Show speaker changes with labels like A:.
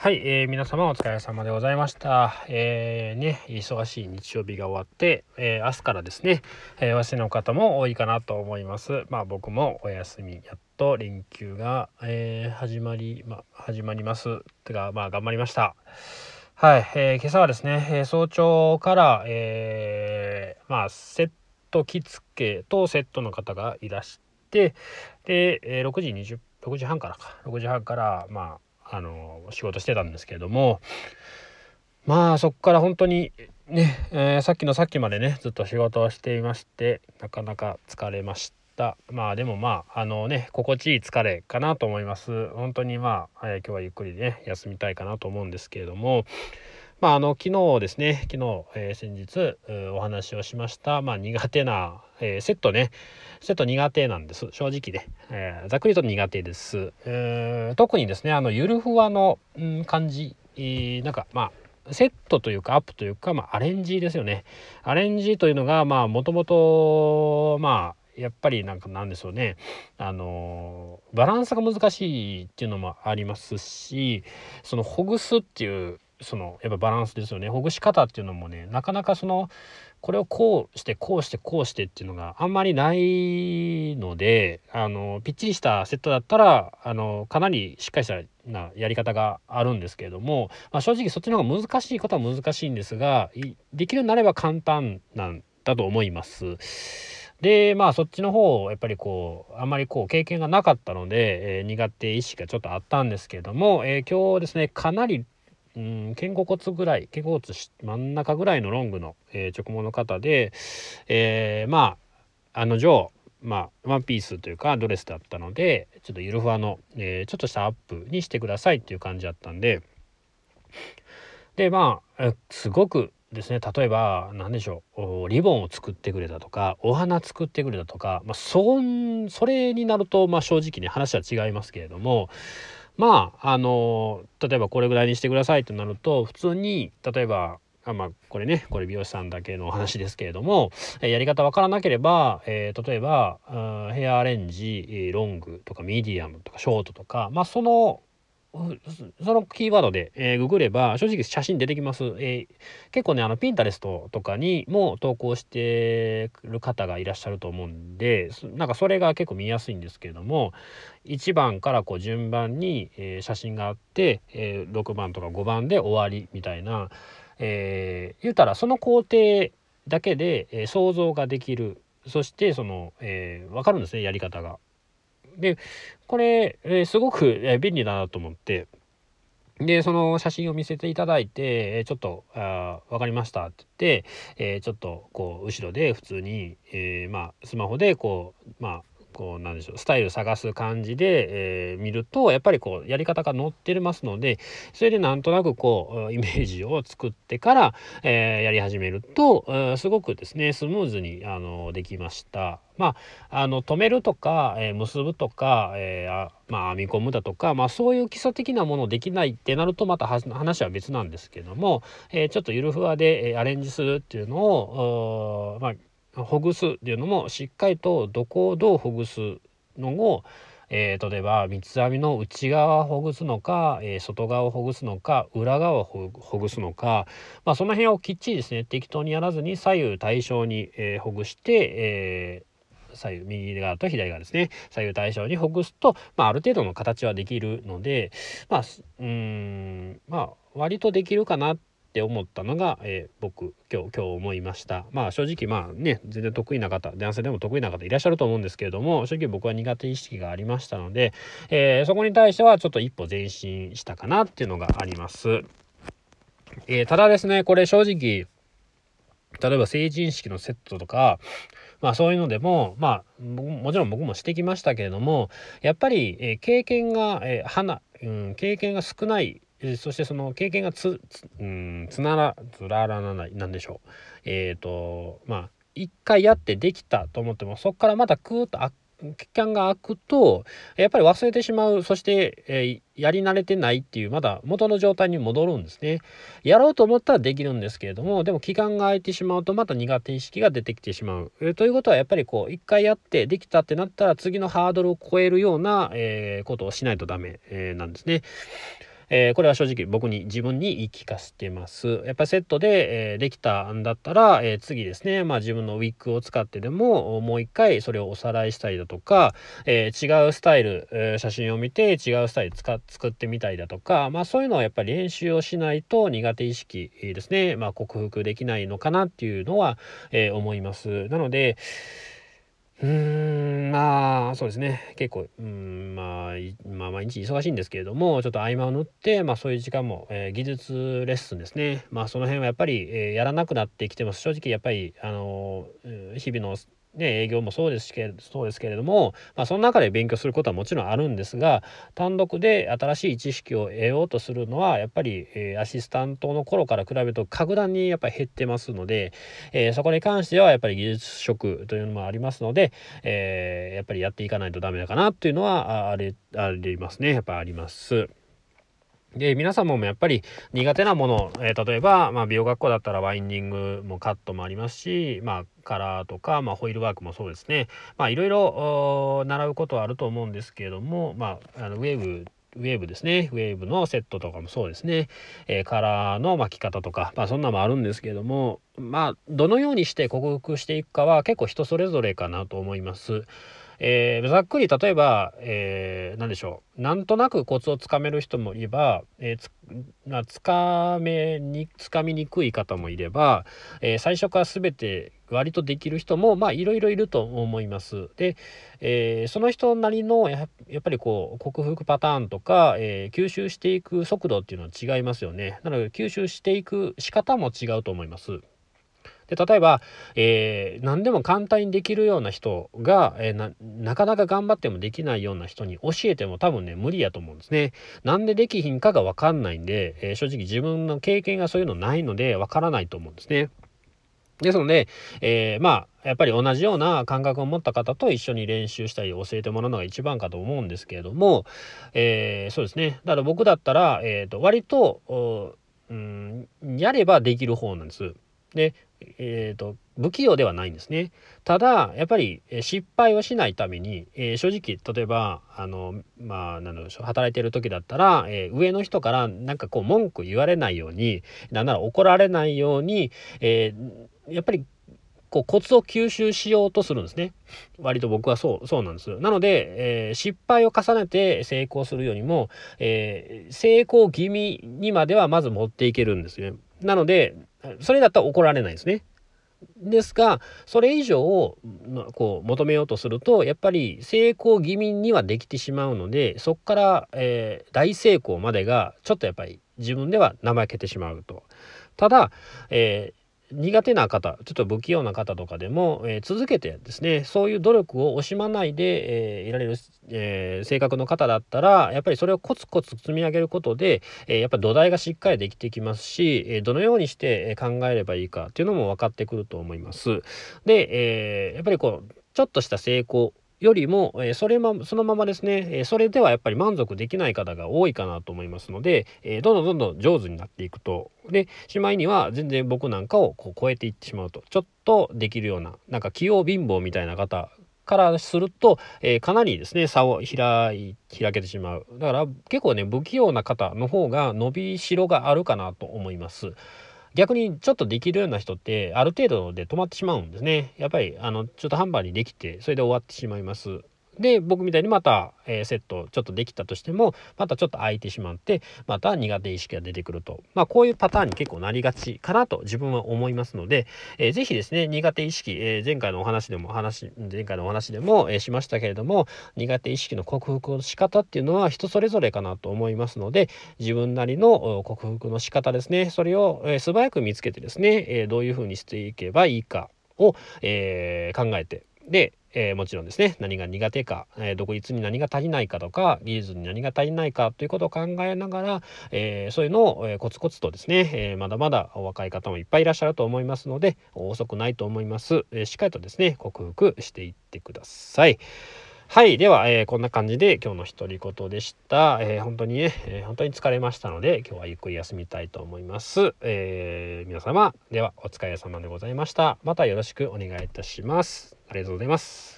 A: はい、えー、皆様お疲れ様でございました。えー、ね、忙しい日曜日が終わって、えー、明日からですね、えー、お休みの方も多いかなと思います。まあ僕もお休み、やっと連休が、えー、始まり、ま、始まります。てか、まあ頑張りました。はい、えー、今朝はですね、えー、早朝から、えー、まあセット着付けとセットの方がいらして、で、えー、6時20 6時半からか6時半からまああの仕事してたんですけれどもまあそこから本当にね、えー、さっきのさっきまでねずっと仕事をしていましてなかなか疲れました。まあでもまああのね心地いい疲れかなと思います。本当にまあ、えー、今日はゆっくりね休みたいかなと思うんですけれどもまあ、あの昨日ですね。昨日、えー、先日お話をしました、まあ、苦手な、えー、セットね。セット苦手なんです。正直ね、えー、ざっくりと苦手です、えー、特にですねあのゆるふわの、うん、感じ、えー、なんかまあセットというかアップというか、まあ、アレンジですよね。アレンジというのがまあもともとまあやっぱりなんかなんでしょうね。あのバランスが難しいっていうのもありますしそのほぐすっていうそのやっぱバランスですよねほぐし方っていうのもねなかなかそのこれをこうしてこうしてこうしてっていうのがあんまりないのであのぴっちりしたセットだったらあのかなりしっかりしたなやり方があるんですけれども、まあ、正直そっちの方が難しいことは難しいんですができるようになれば簡単なんだと思います。でまあそっちの方をやっぱりこうあんまりこう経験がなかったので、えー、苦手意識がちょっとあったんですけれども、えー、今日ですねかなりうん肩甲骨ぐらい肩甲骨真ん中ぐらいのロングの、えー、直毛の方で、えー、まああの定まあワンピースというかドレスだったのでちょっとゆるふわの、えー、ちょっとしたアップにしてくださいっていう感じだったんででまあすごくですね例えば何でしょうリボンを作ってくれたとかお花作ってくれたとか、まあ、そんそれになると、まあ、正直ね話は違いますけれどもまああの例えばこれぐらいにしてくださいとなると普通に例えばあまあこれねこれ美容師さんだけのお話ですけれども、えやり方わからなければ、えー、例えばヘアアレンジロングとかミディアムとかショートとかまあそのそのキーワードで、えー、ググれば正直写真出てきます、えー、結構ねあのピンタレストとかにも投稿してる方がいらっしゃると思うんでなんかそれが結構見やすいんですけれども1番からこう順番に、えー、写真があって、えー、6番とか5番で終わりみたいな、えー、言うたらその工程だけで、え、想像ができるそしてその、えー、分かるんですねやり方が。でこれ、えー、すごく、えー、便利だなと思ってでその写真を見せていただいて、ちょっと「あ分かりました」って言って、えー、ちょっとこう後ろで普通に、えー、まあスマホでこうまあこうなんでしょうスタイル探す感じで、えー、見るとやっぱりこうやり方が載ってますのでそれでなんとなくこうイメージを作ってから、えー、やり始めると、すごくですねスムーズにあのできました。まあ、あの止めるとか、えー、結ぶとか、えー、まあ、編み込むだとか、まあ、そういう基礎的なものできないってなるとまた話は別なんですけども、えー、ちょっとゆるふわで、えアレンジするっていうのを、まあ、ほぐすっていうのもしっかりとどこをどうほぐすのを、えー、例えば三つ編みの内側をほぐすのか、えー、外側をほぐすのか裏側をほぐすのか、まあ、その辺をきっちりですね適当にやらずに左右対称に、えー、ほぐして、え左右右側と左側ですね左右対称にほぐすと、まあ、ある程度の形はできるのでまあうんまあ割とできるかなっって思ったのが、えー、僕今日今日思いました。まあ正直まあね全然得意な方男性でも得意な方いらっしゃると思うんですけれども正直僕は苦手意識がありましたので、えー、そこに対してはちょっと一歩前進したかなっていうのがあります、えー、ただですねこれ正直例えば成人式のセットとかまあそういうのでもまあもちろん僕もしてきましたけれどもやっぱり、え、経験が、えー、花、うん、経験が少ないえそしてその経験がつつ,、うん、つならずららないなんでしょう。えっ、ー、とまあ一回やってできたと思ってもそこからまたクーッと期間が空くとやっぱり忘れてしまう。そして、えー、やり慣れてないっていうまだ元の状態に戻るんですね。やろうと思ったらできるんですけれどもでも期間が空いてしまうとまた苦手意識が出てきてしまう、えー、ということはやっぱりこう一回やってできたってなったら次のハードルを超えるような、えー、ことをしないとダメ、えなんですね。えー、これは正直僕に自分に言い聞かせてます。やっぱりセットで、えー、できたんだったら、えー、次ですね、まあ、自分のウィッグを使ってでももう一回それをおさらいしたりだとか、え違うスタイル、え写真を見て違うスタイル使作ってみたりだとか、まあ、そういうのはやっぱり練習をしないと苦手意識ですね、まあ、克服できないのかなっていうのは、え思います。なのでうーんまあそうですね。結構うんまあ、まあ、毎日忙しいんですけれどもちょっと合間を縫って、まあ、そういう時間も、えー、技術レッスンですね。まあその辺はやっぱり、えー、やらなくなってきてます。正直やっぱりあの日々のね、営業もそうですけそうですけれども、まあ、その中で勉強することはもちろんあるんですが単独で新しい知識を得ようとするのはやっぱり、えー、アシスタントの頃から比べると格段にやっぱり減ってますので、えー、そこに関してはやっぱり技術職というのもありますので、えー、やっぱりやっていかないとダメだかなっていうのはありますねやっぱあります。で皆様もやっぱり苦手なもの、えー、例えば、まあ、美容学校だったらワインディングもカットもありますし、まあ、カラーとか、まあ、ホイールワークもそうですね、まあ、いろいろ習うことはあると思うんですけれども、まあ、あのウェーブウェーブですね。ウェーブのセットとかもそうですね。えー、カラーの巻き方とか、まあそんなもあるんですけれども、まあどのようにして克服していくかは結構人それぞれかなと思います。えー、ざっくり例えば、えー、何でしょうなんとなくコツをつかめる人もいれば、えー、つつかめにつかみにくい方もいれば、えー、最初から全て割とできる人もまあいろいろいると思います。で、えー、その人なりのやっぱりこう克服パターンとか、えー、吸収していく速度っていうのは違いますよね。なので吸収していく仕方も違うと思います。で例えば、えー、何でも簡単にできるような人が、えー、なかなか頑張ってもできないような人に教えても多分ね無理やと思うんですね。なんでできひんかが分かんないんで、えー、正直自分の経験がそういうのないので分からないと思うんですね。ですので、えー、まあやっぱり同じような感覚を持った方と一緒に練習したり教えてもらうのが一番かと思うんですけれども、えー、そうですねだから僕だったら、えーと、割とうんやればできる方なんです。で、えーと、不器用ではないんですね。ただやっぱり失敗をしないために、えー、正直例えばあのまあ何でしょう働いてる時だったら、えー、上の人からなんかこう文句言われないようになんなら怒られないように、えー、やっぱりこうコツを吸収しようとするんですね。割と僕はそうそうなんです。なので、えー、失敗を重ねて成功するよりも、えー、成功気味にまではまず持っていけるんですね。なのでそれだったら怒られないですね。ですがそれ以上をこう求めようとするとやっぱり成功気味にはできてしまうのでそこから、えー、大成功までがちょっとやっぱり自分では怠けてしまうと。ただ、え苦手な方ちょっと不器用な方とかでも、えー、続けてですねそういう努力を惜しまないで、えー、いられる、えー、性格の方だったらやっぱりそれをコツコツ積み上げることで、えやっぱ土台がしっかりできてきますし、えどのようにして考えればいいかっていうのも分かってくると思います。で、えやっぱりこうちょっとした成功よりも、えそれまそのままですね、えそれではやっぱり満足できない方が多いかなと思いますので、えどんどんどんどん上手になっていくと。でしまいには全然僕なんかをこう超えていってしまうと。ちょっとできるようななんか器用貧乏みたいな方からすると、えー、かなりですね差を開い開けてしまう。だから結構ね不器用な方の方が伸びしろがあるかなと思います。逆にちょっとできるような人ってある程度で止まってしまうんですね。やっぱりあのちょっと半端にできてそれで終わってしまいます。で僕みたいにまた、えー、セットちょっとできたとしてもまたちょっと空いてしまってまた苦手意識が出てくると。まあこういうパターンに結構なりがちかなと自分は思いますので、えー、ぜひですね苦手意識、えー、前回のお話でも話前回のお話でも、えー、しましたけれども苦手意識の克服の仕方っていうのは人それぞれかなと思いますので自分なりの克服の仕方ですね。それを、えー、素早く見つけてですね、えー、どういうふうにしていけばいいかを、えー、考えてでえー、もちろんですね何が苦手か、えー、独立に何が足りないかとか技術に何が足りないかということを考えながら、えー、そういうのを、えコツコツとですね、えまだまだお若い方もいっぱいいらっしゃると思いますので遅くないと思います、えしっかりとですね克服していってください。はい。では、えー、こんな感じで今日の独り言でした。えー、本当にね、えー、本当に疲れましたので、今日はゆっくり休みたいと思います。え皆様、ではお疲れ様でございました。またよろしくお願いいたします。ありがとうございます。